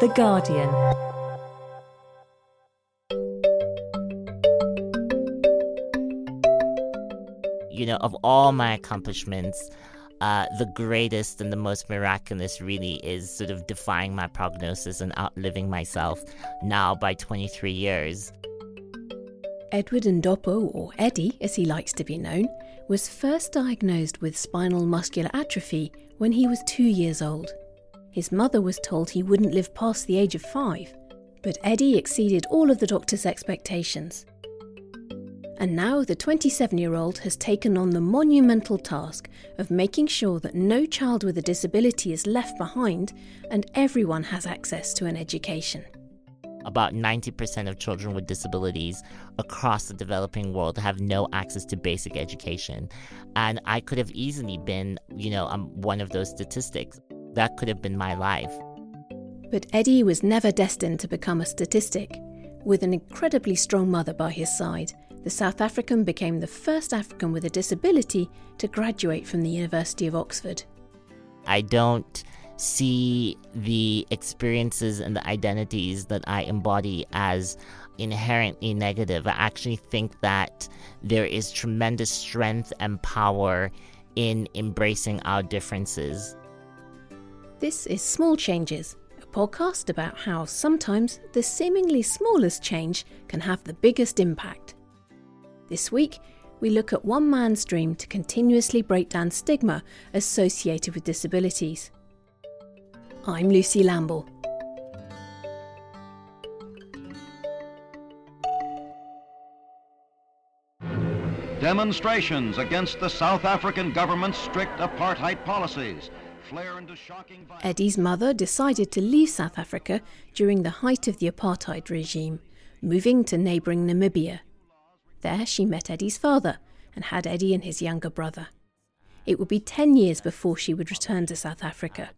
The Guardian. You know, of all my accomplishments, uh, the greatest and the most miraculous really is sort of defying my prognosis and outliving myself now by 23 years. Edward Ndopu, or Eddie as he likes to be known, was first diagnosed with spinal muscular atrophy when he was two years old. His mother was told he wouldn't live past the age of five, but Eddie exceeded all of the doctor's expectations. And now the 27 year old has taken on the monumental task of making sure that no child with a disability is left behind and everyone has access to an education. About 90% of children with disabilities across the developing world have no access to basic education. And I could have easily been, you know, um, one of those statistics. That could have been my life. But Eddie was never destined to become a statistic. With an incredibly strong mother by his side, the South African became the first African with a disability to graduate from the University of Oxford. I don't see the experiences and the identities that I embody as inherently negative. I actually think that there is tremendous strength and power in embracing our differences. This is Small Changes, a podcast about how sometimes the seemingly smallest change can have the biggest impact. This week, we look at one man's dream to continuously break down stigma associated with disabilities. I'm Lucy Lamble. Demonstrations against the South African government's strict apartheid policies Eddie's mother decided to leave South Africa during the height of the apartheid regime, moving to neighbouring Namibia. There she met Eddie's father and had Eddie and his younger brother. It would be 10 years before she would return to South Africa.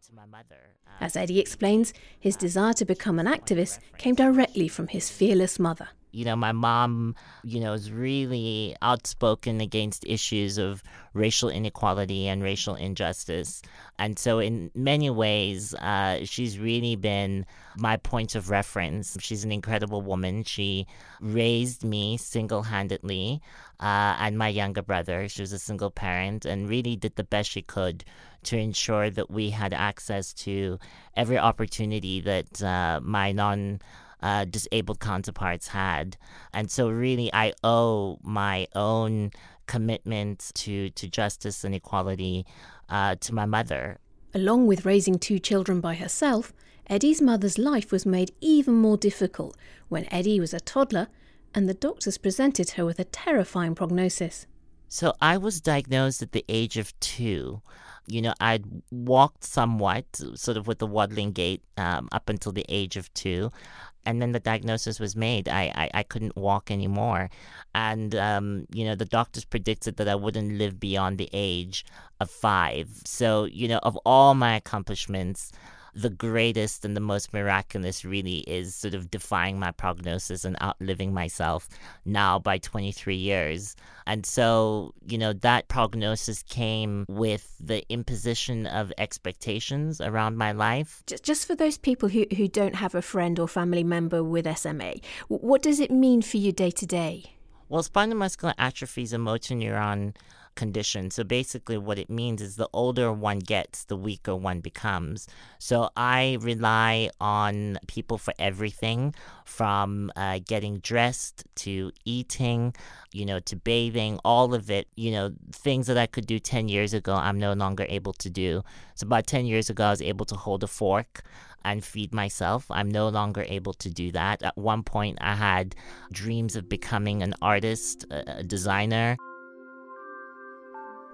As Eddie explains, his desire to become an activist came directly from his fearless mother. You know, my mom, you know, is really outspoken against issues of racial inequality and racial injustice. And so, in many ways, uh, she's really been my point of reference. She's an incredible woman. She raised me single handedly uh, and my younger brother. She was a single parent and really did the best she could to ensure that we had access to every opportunity that uh, my non uh, disabled counterparts had. And so, really, I owe my own commitment to, to justice and equality uh, to my mother. Along with raising two children by herself, Eddie's mother's life was made even more difficult when Eddie was a toddler and the doctors presented her with a terrifying prognosis. So I was diagnosed at the age of two. You know, I'd walked somewhat, sort of with the waddling gait, um, up until the age of two. And then the diagnosis was made. I, I, I couldn't walk anymore. And, um, you know, the doctors predicted that I wouldn't live beyond the age of five. So, you know, of all my accomplishments, the greatest and the most miraculous really is sort of defying my prognosis and outliving myself now by 23 years. And so, you know, that prognosis came with the imposition of expectations around my life. Just for those people who, who don't have a friend or family member with SMA, what does it mean for you day to day? Well, spinal muscular atrophy is a motor neuron condition. So basically, what it means is the older one gets, the weaker one becomes. So I rely on people for everything from uh, getting dressed to eating, you know, to bathing, all of it. You know, things that I could do 10 years ago, I'm no longer able to do. So about 10 years ago, I was able to hold a fork and feed myself. I'm no longer able to do that. At one point, I had dreams of becoming an artist, a designer.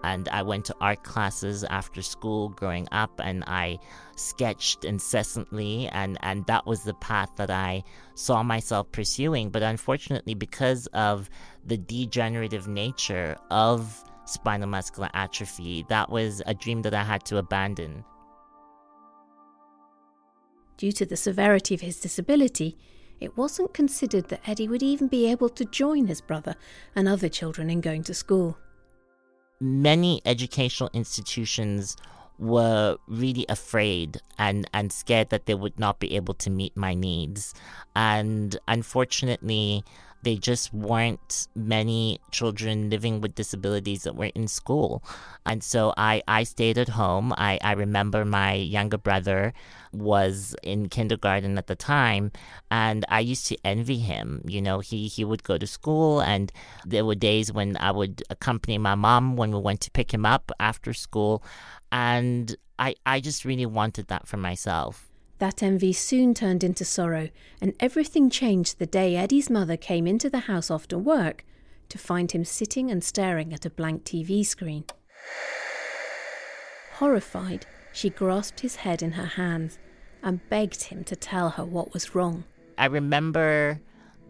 And I went to art classes after school growing up, and I sketched incessantly, and, and that was the path that I saw myself pursuing. But unfortunately, because of the degenerative nature of spinal muscular atrophy, that was a dream that I had to abandon. Due to the severity of his disability, it wasn't considered that Eddie would even be able to join his brother and other children in going to school. Many educational institutions were really afraid and, and scared that they would not be able to meet my needs. And unfortunately, they just weren't many children living with disabilities that were in school. And so I, I stayed at home. I, I remember my younger brother was in kindergarten at the time and I used to envy him. You know, he, he would go to school and there were days when I would accompany my mom when we went to pick him up after school and I, I just really wanted that for myself. That envy soon turned into sorrow, and everything changed the day Eddie's mother came into the house after work to find him sitting and staring at a blank TV screen. Horrified, she grasped his head in her hands and begged him to tell her what was wrong. I remember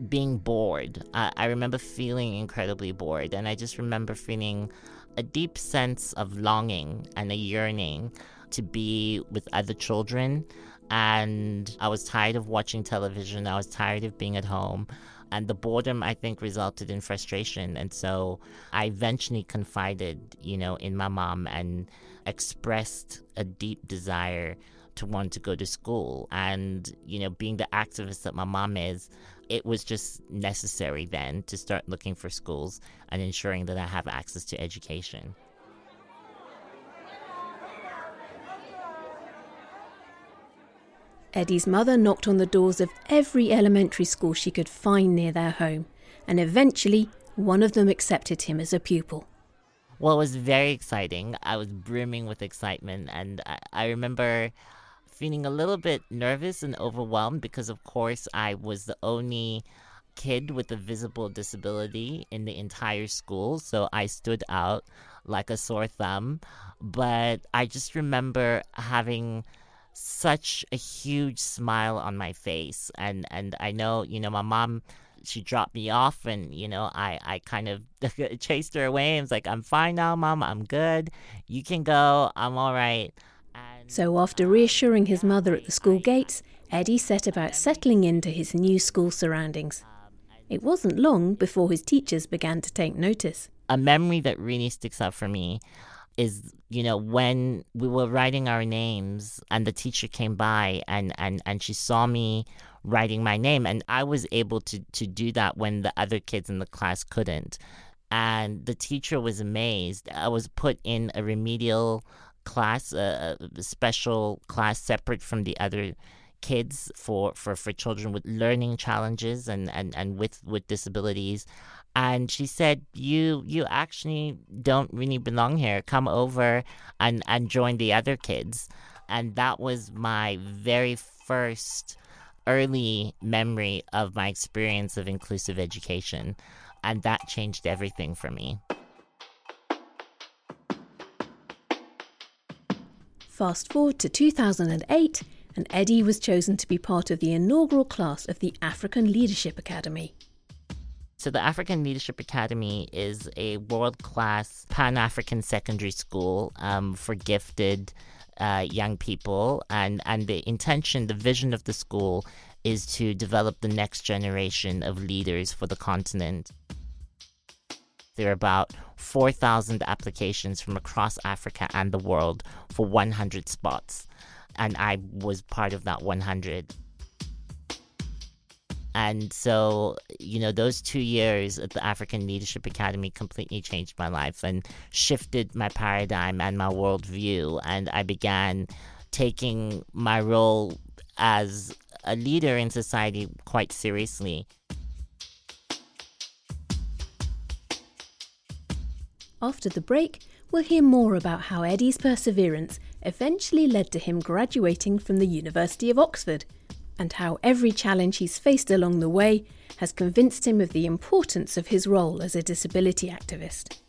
being bored. I, I remember feeling incredibly bored, and I just remember feeling a deep sense of longing and a yearning to be with other children and I was tired of watching television. I was tired of being at home. And the boredom, I think, resulted in frustration. And so I eventually confided, you know, in my mom and expressed a deep desire to want to go to school. And, you know, being the activist that my mom is, it was just necessary then to start looking for schools and ensuring that I have access to education. Eddie's mother knocked on the doors of every elementary school she could find near their home, and eventually one of them accepted him as a pupil. Well, it was very exciting. I was brimming with excitement, and I, I remember feeling a little bit nervous and overwhelmed because, of course, I was the only kid with a visible disability in the entire school, so I stood out like a sore thumb. But I just remember having such a huge smile on my face. And and I know you know my mom she dropped me off and you know I I kind of chased her away and was like I'm fine now mom. I'm good. You can go. I'm all right. And, so after reassuring his mother at the school gates Eddie set about settling into his new school surroundings. It wasn't long before his teachers began to take notice. A memory that really sticks out for me is you know when we were writing our names and the teacher came by and and and she saw me writing my name and I was able to to do that when the other kids in the class couldn't. And the teacher was amazed. I was put in a remedial class a, a special class separate from the other kids for, for, for children with learning challenges and, and, and with, with disabilities and she said you you actually don't really belong here. Come over and and join the other kids. And that was my very first early memory of my experience of inclusive education and that changed everything for me. Fast forward to 2008 and eddie was chosen to be part of the inaugural class of the african leadership academy so, the African Leadership Academy is a world class Pan African secondary school um, for gifted uh, young people. And, and the intention, the vision of the school is to develop the next generation of leaders for the continent. There are about 4,000 applications from across Africa and the world for 100 spots. And I was part of that 100. And so, you know, those two years at the African Leadership Academy completely changed my life and shifted my paradigm and my worldview. And I began taking my role as a leader in society quite seriously. After the break, we'll hear more about how Eddie's perseverance eventually led to him graduating from the University of Oxford, and how every challenge he's faced along the way has convinced him of the importance of his role as a disability activist.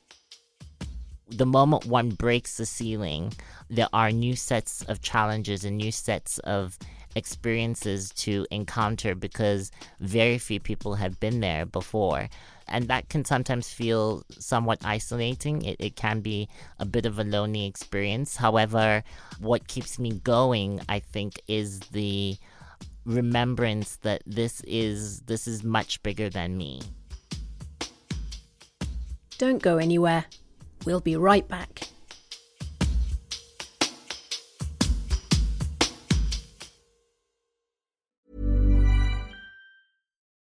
The moment one breaks the ceiling, there are new sets of challenges and new sets of experiences to encounter because very few people have been there before. And that can sometimes feel somewhat isolating. It, it can be a bit of a lonely experience. However, what keeps me going, I think, is the remembrance that this is this is much bigger than me. Don't go anywhere. We'll be right back.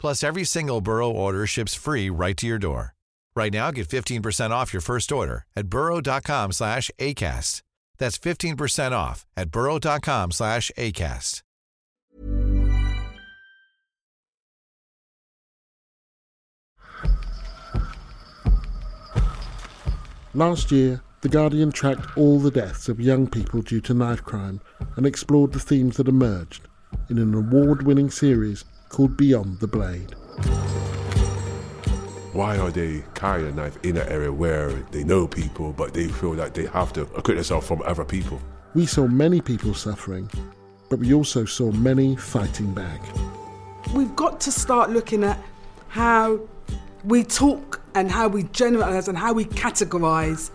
Plus, every single Burrow order ships free right to your door. Right now, get 15% off your first order at burrow.com slash ACAST. That's 15% off at burrow.com slash ACAST. Last year, The Guardian tracked all the deaths of young people due to knife crime and explored the themes that emerged in an award winning series called Beyond the Blade. Why are they carrying a knife in an area where they know people, but they feel that they have to acquit themselves from other people? We saw many people suffering, but we also saw many fighting back. We've got to start looking at how we talk and how we generalize and how we categorize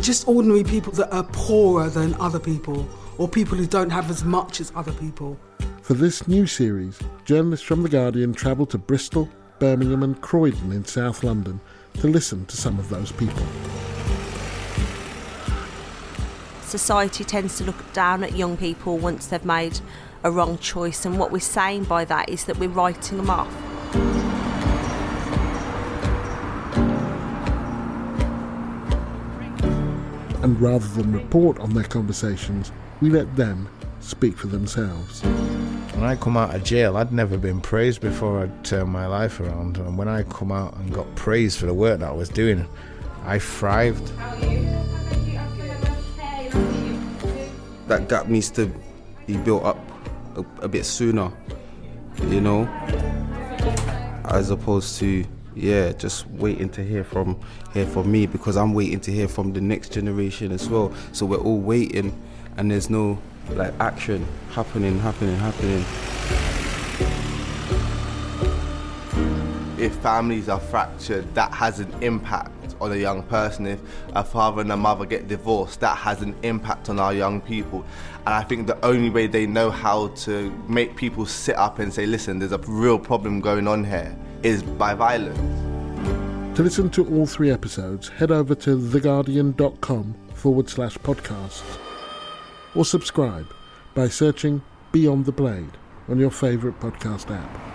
just ordinary people that are poorer than other people or people who don't have as much as other people. For this new series, journalists from The Guardian travelled to Bristol, Birmingham, and Croydon in South London to listen to some of those people. society tends to look down at young people once they've made a wrong choice, and what we're saying by that is that we're writing them off. And rather than report on their conversations, we let them speak for themselves. When I come out of jail, I'd never been praised before I'd turned my life around. And when I come out and got praised for the work that I was doing, I thrived. that gap needs to be built up a, a bit sooner, you know, as opposed to yeah, just waiting to hear from hear from me because I'm waiting to hear from the next generation as well. So we're all waiting, and there's no like action happening, happening, happening. if families are fractured, that has an impact on a young person. If a father and a mother get divorced, that has an impact on our young people. And I think the only way they know how to make people sit up and say, listen, there's a real problem going on here, is by violence. To listen to all three episodes, head over to theguardian.com forward slash podcasts or subscribe by searching Beyond the Blade on your favourite podcast app.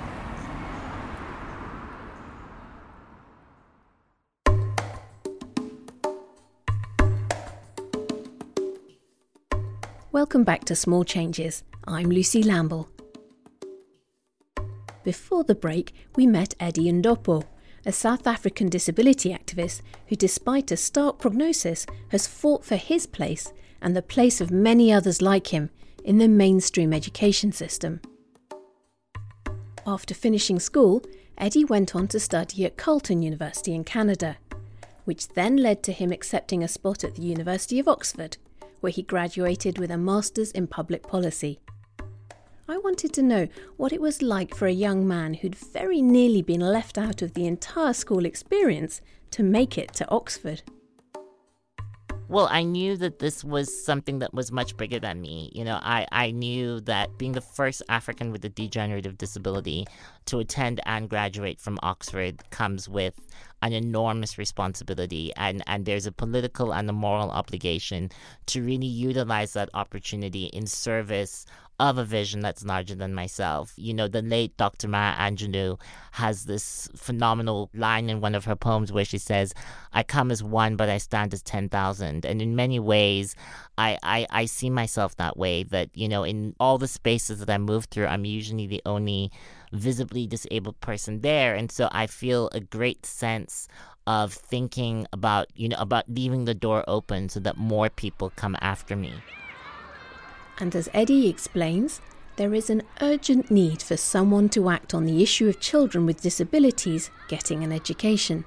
Welcome back to Small Changes. I'm Lucy Lamble. Before the break, we met Eddie Ndopu, a South African disability activist who, despite a stark prognosis, has fought for his place and the place of many others like him in the mainstream education system. After finishing school, Eddie went on to study at Carleton University in Canada, which then led to him accepting a spot at the University of Oxford, where he graduated with a Master's in Public Policy. I wanted to know what it was like for a young man who'd very nearly been left out of the entire school experience to make it to Oxford. Well, I knew that this was something that was much bigger than me. You know, I, I knew that being the first African with a degenerative disability to attend and graduate from Oxford comes with an enormous responsibility and, and there's a political and a moral obligation to really utilize that opportunity in service of a vision that's larger than myself. You know, the late Dr. Maya Angelou has this phenomenal line in one of her poems where she says, I come as one, but I stand as 10,000. And in many ways, I, I, I see myself that way, that, you know, in all the spaces that I move through, I'm usually the only visibly disabled person there. And so I feel a great sense of thinking about, you know, about leaving the door open so that more people come after me. And as Eddie explains, there is an urgent need for someone to act on the issue of children with disabilities getting an education.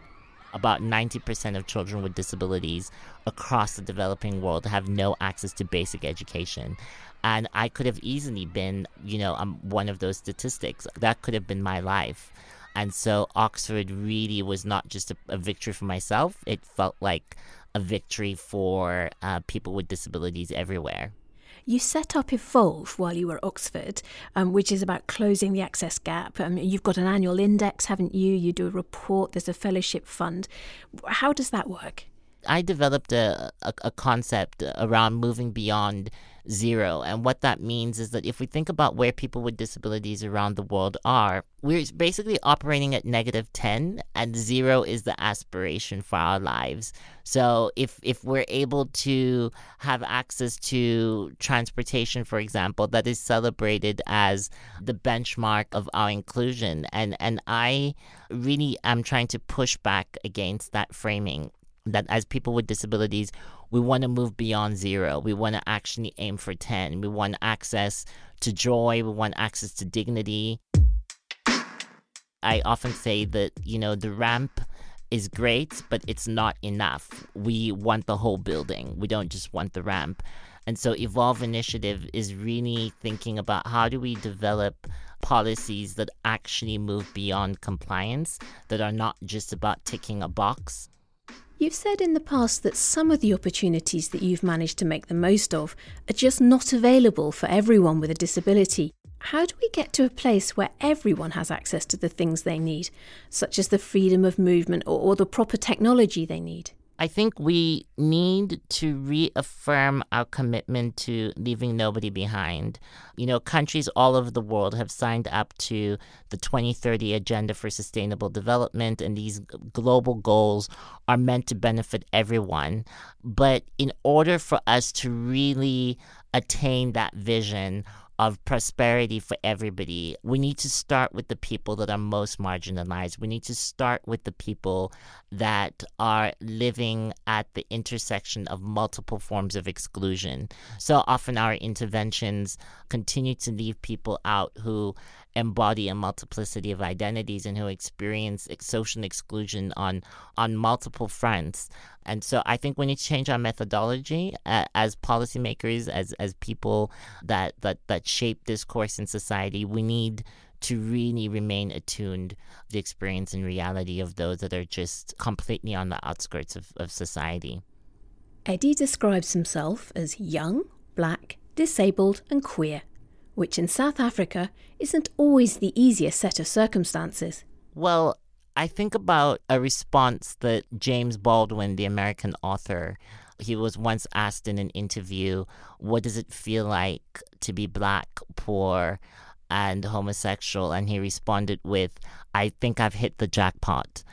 About 90% of children with disabilities across the developing world have no access to basic education. And I could have easily been, you know, um, one of those statistics. That could have been my life. And so Oxford really was not just a, a victory for myself, it felt like a victory for uh, people with disabilities everywhere. You set up Evolve while you were at Oxford, um, which is about closing the access gap. Um, you've got an annual index, haven't you? You do a report, there's a fellowship fund. How does that work? I developed a, a, a concept around moving beyond zero. And what that means is that if we think about where people with disabilities around the world are, we're basically operating at negative 10, and zero is the aspiration for our lives. So if, if we're able to have access to transportation, for example, that is celebrated as the benchmark of our inclusion, and, and I really am trying to push back against that framing that as people with disabilities, we want to move beyond zero. We want to actually aim for 10. We want access to joy. We want access to dignity. I often say that, you know, the ramp is great, but it's not enough. We want the whole building. We don't just want the ramp. And so Evolve Initiative is really thinking about how do we develop policies that actually move beyond compliance, that are not just about ticking a box, You've said in the past that some of the opportunities that you've managed to make the most of are just not available for everyone with a disability. How do we get to a place where everyone has access to the things they need, such as the freedom of movement or, or the proper technology they need? I think we need to reaffirm our commitment to leaving nobody behind. You know, countries all over the world have signed up to the 2030 Agenda for Sustainable Development, and these global goals are meant to benefit everyone. But in order for us to really attain that vision, of prosperity for everybody, we need to start with the people that are most marginalized. We need to start with the people that are living at the intersection of multiple forms of exclusion. So often our interventions continue to leave people out who embody a multiplicity of identities and who experience social exclusion on on multiple fronts. And so I think we need to change our methodology uh, as policymakers, as as people that that that shape discourse in society. We need to really remain attuned to the experience and reality of those that are just completely on the outskirts of, of society. Eddie describes himself as young, black, disabled, and queer which in South Africa isn't always the easiest set of circumstances. Well, I think about a response that James Baldwin, the American author, he was once asked in an interview, what does it feel like to be black, poor, and homosexual? And he responded with, I think I've hit the jackpot.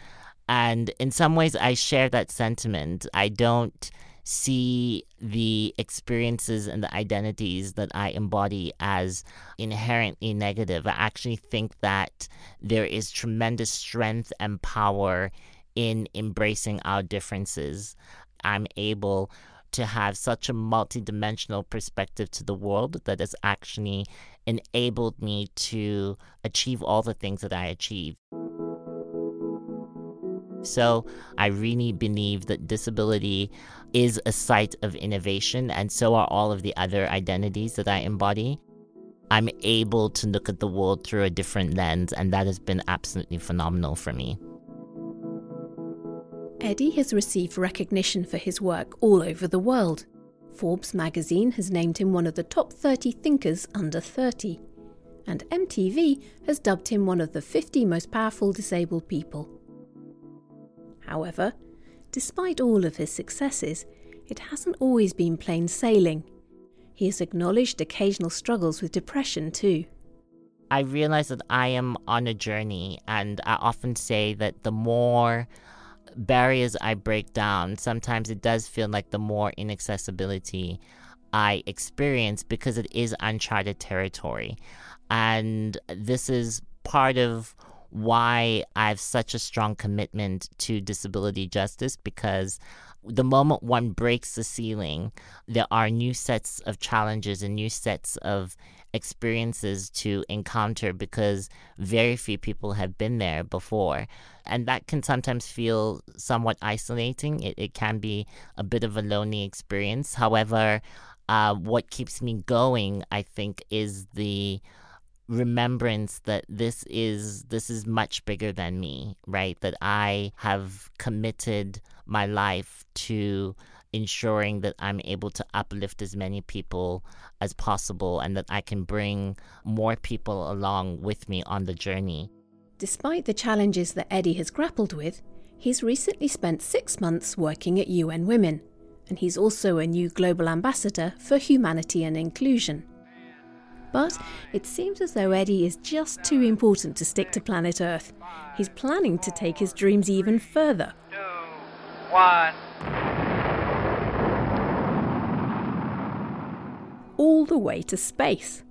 And in some ways, I share that sentiment. I don't see the experiences and the identities that I embody as inherently negative. I actually think that there is tremendous strength and power in embracing our differences. I'm able to have such a multidimensional perspective to the world that has actually enabled me to achieve all the things that I achieve. So I really believe that disability is a site of innovation, and so are all of the other identities that I embody. I'm able to look at the world through a different lens, and that has been absolutely phenomenal for me. Eddie has received recognition for his work all over the world. Forbes magazine has named him one of the top 30 thinkers under 30, and MTV has dubbed him one of the 50 most powerful disabled people. However, despite all of his successes, it hasn't always been plain sailing. He has acknowledged occasional struggles with depression too. I realize that I am on a journey, and I often say that the more barriers I break down, sometimes it does feel like the more inaccessibility I experience because it is uncharted territory. And this is part of why I have such a strong commitment to disability justice because the moment one breaks the ceiling, there are new sets of challenges and new sets of experiences to encounter because very few people have been there before. And that can sometimes feel somewhat isolating. It, it can be a bit of a lonely experience. However, uh, what keeps me going, I think, is the remembrance that this is this is much bigger than me right? That i have committed my life to ensuring that i'm able to uplift as many people as possible and that i can bring more people along with me on the journey. Despite the challenges that eddie has grappled with he's recently spent six months working at un women and he's also a new global ambassador for humanity and inclusion but it seems as though Eddie is just too important to stick to planet Earth. He's planning to take his dreams even further. Two, one. All the way to space.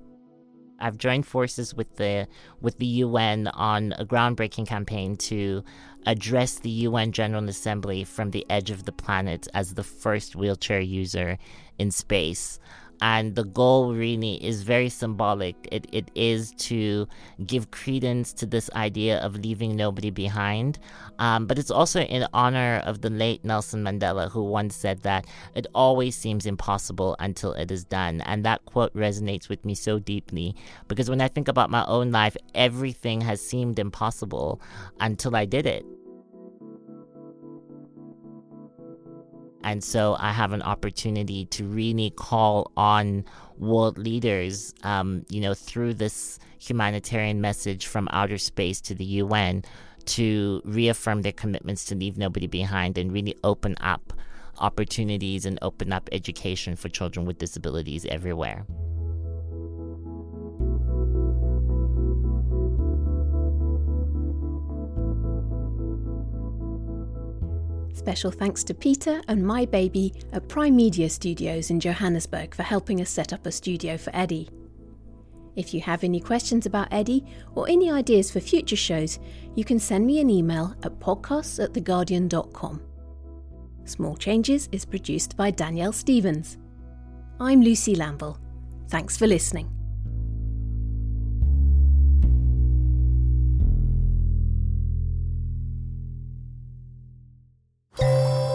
I've joined forces with the with the UN on a groundbreaking campaign to address the UN General Assembly from the edge of the planet as the first wheelchair user in space and the goal really is very symbolic. It, it is to give credence to this idea of leaving nobody behind, um, but it's also in honor of the late Nelson Mandela, who once said that it always seems impossible until it is done. And that quote resonates with me so deeply because when I think about my own life, everything has seemed impossible until I did it. And so I have an opportunity to really call on world leaders, um, you know, through this humanitarian message from outer space to the UN to reaffirm their commitments to leave nobody behind and really open up opportunities and open up education for children with disabilities everywhere. Special thanks to Peter and My Baby at Prime Media Studios in Johannesburg for helping us set up a studio for Eddie. If you have any questions about Eddie or any ideas for future shows, you can send me an email at podcasts at theguardian.com. Small Changes is produced by Danielle Stevens. I'm Lucy Lamble. Thanks for listening.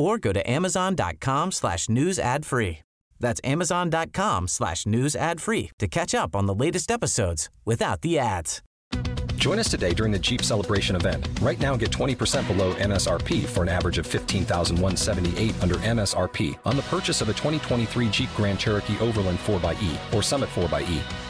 or go to amazon.com slash news ad free. That's amazon.com slash news ad free to catch up on the latest episodes without the ads. Join us today during the Jeep Celebration event. Right now, get 20% below MSRP for an average of 15178 under MSRP on the purchase of a 2023 Jeep Grand Cherokee Overland 4xE or Summit 4xE.